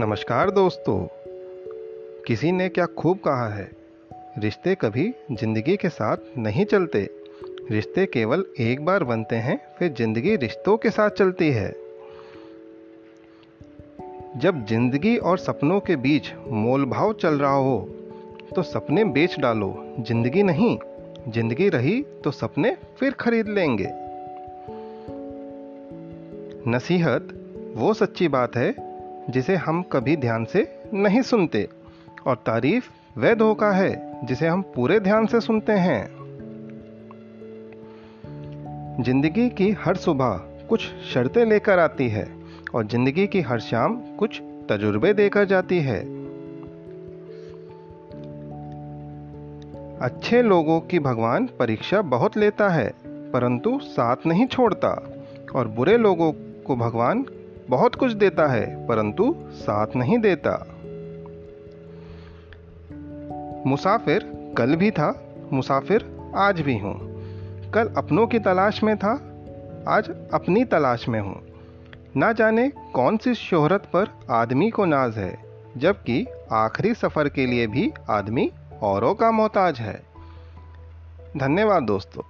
नमस्कार दोस्तों। किसी ने क्या खूब कहा है? रिश्ते कभी ज़िंदगी के साथ नहीं चलते। रिश्ते केवल एक बार बनते हैं, फिर ज़िंदगी रिश्तों के साथ चलती है। जब ज़िंदगी और सपनों के बीच मोलभाव चल रहा हो तो सपने बेच डालो, ज़िंदगी नहीं। ज़िंदगी रही तो सपने फिर खरीद लेंगे। नसीहत, वो सच्ची बात है जिसे हम कभी ध्यान से नहीं सुनते। और तारीफ़ वह धोखा है जिसे हम पूरे ध्यान से सुनते हैं। ज़िंदगी की हर सुबह कुछ शर्तें लेकर आती है और ज़िंदगी की हर शाम कुछ तजुर्बे देकर जाती है। अच्छे लोगों की भगवान परीक्षा बहुत लेता है, परंतु साथ नहीं छोड़ता। और बुरे लोगों को भगवान बहुत कुछ देता है, परंतु साथ नहीं देता। मुसाफिर कल भी था, मुसाफिर आज भी हूँ। कल अपनों की तलाश में था, आज अपनी तलाश में हूँ। ना जाने कौन सी शोहरत पर आदमी को नाज है, जबकि आखिरी सफ़र के लिए भी आदमी औरों का मोहताज है। धन्यवाद दोस्तों।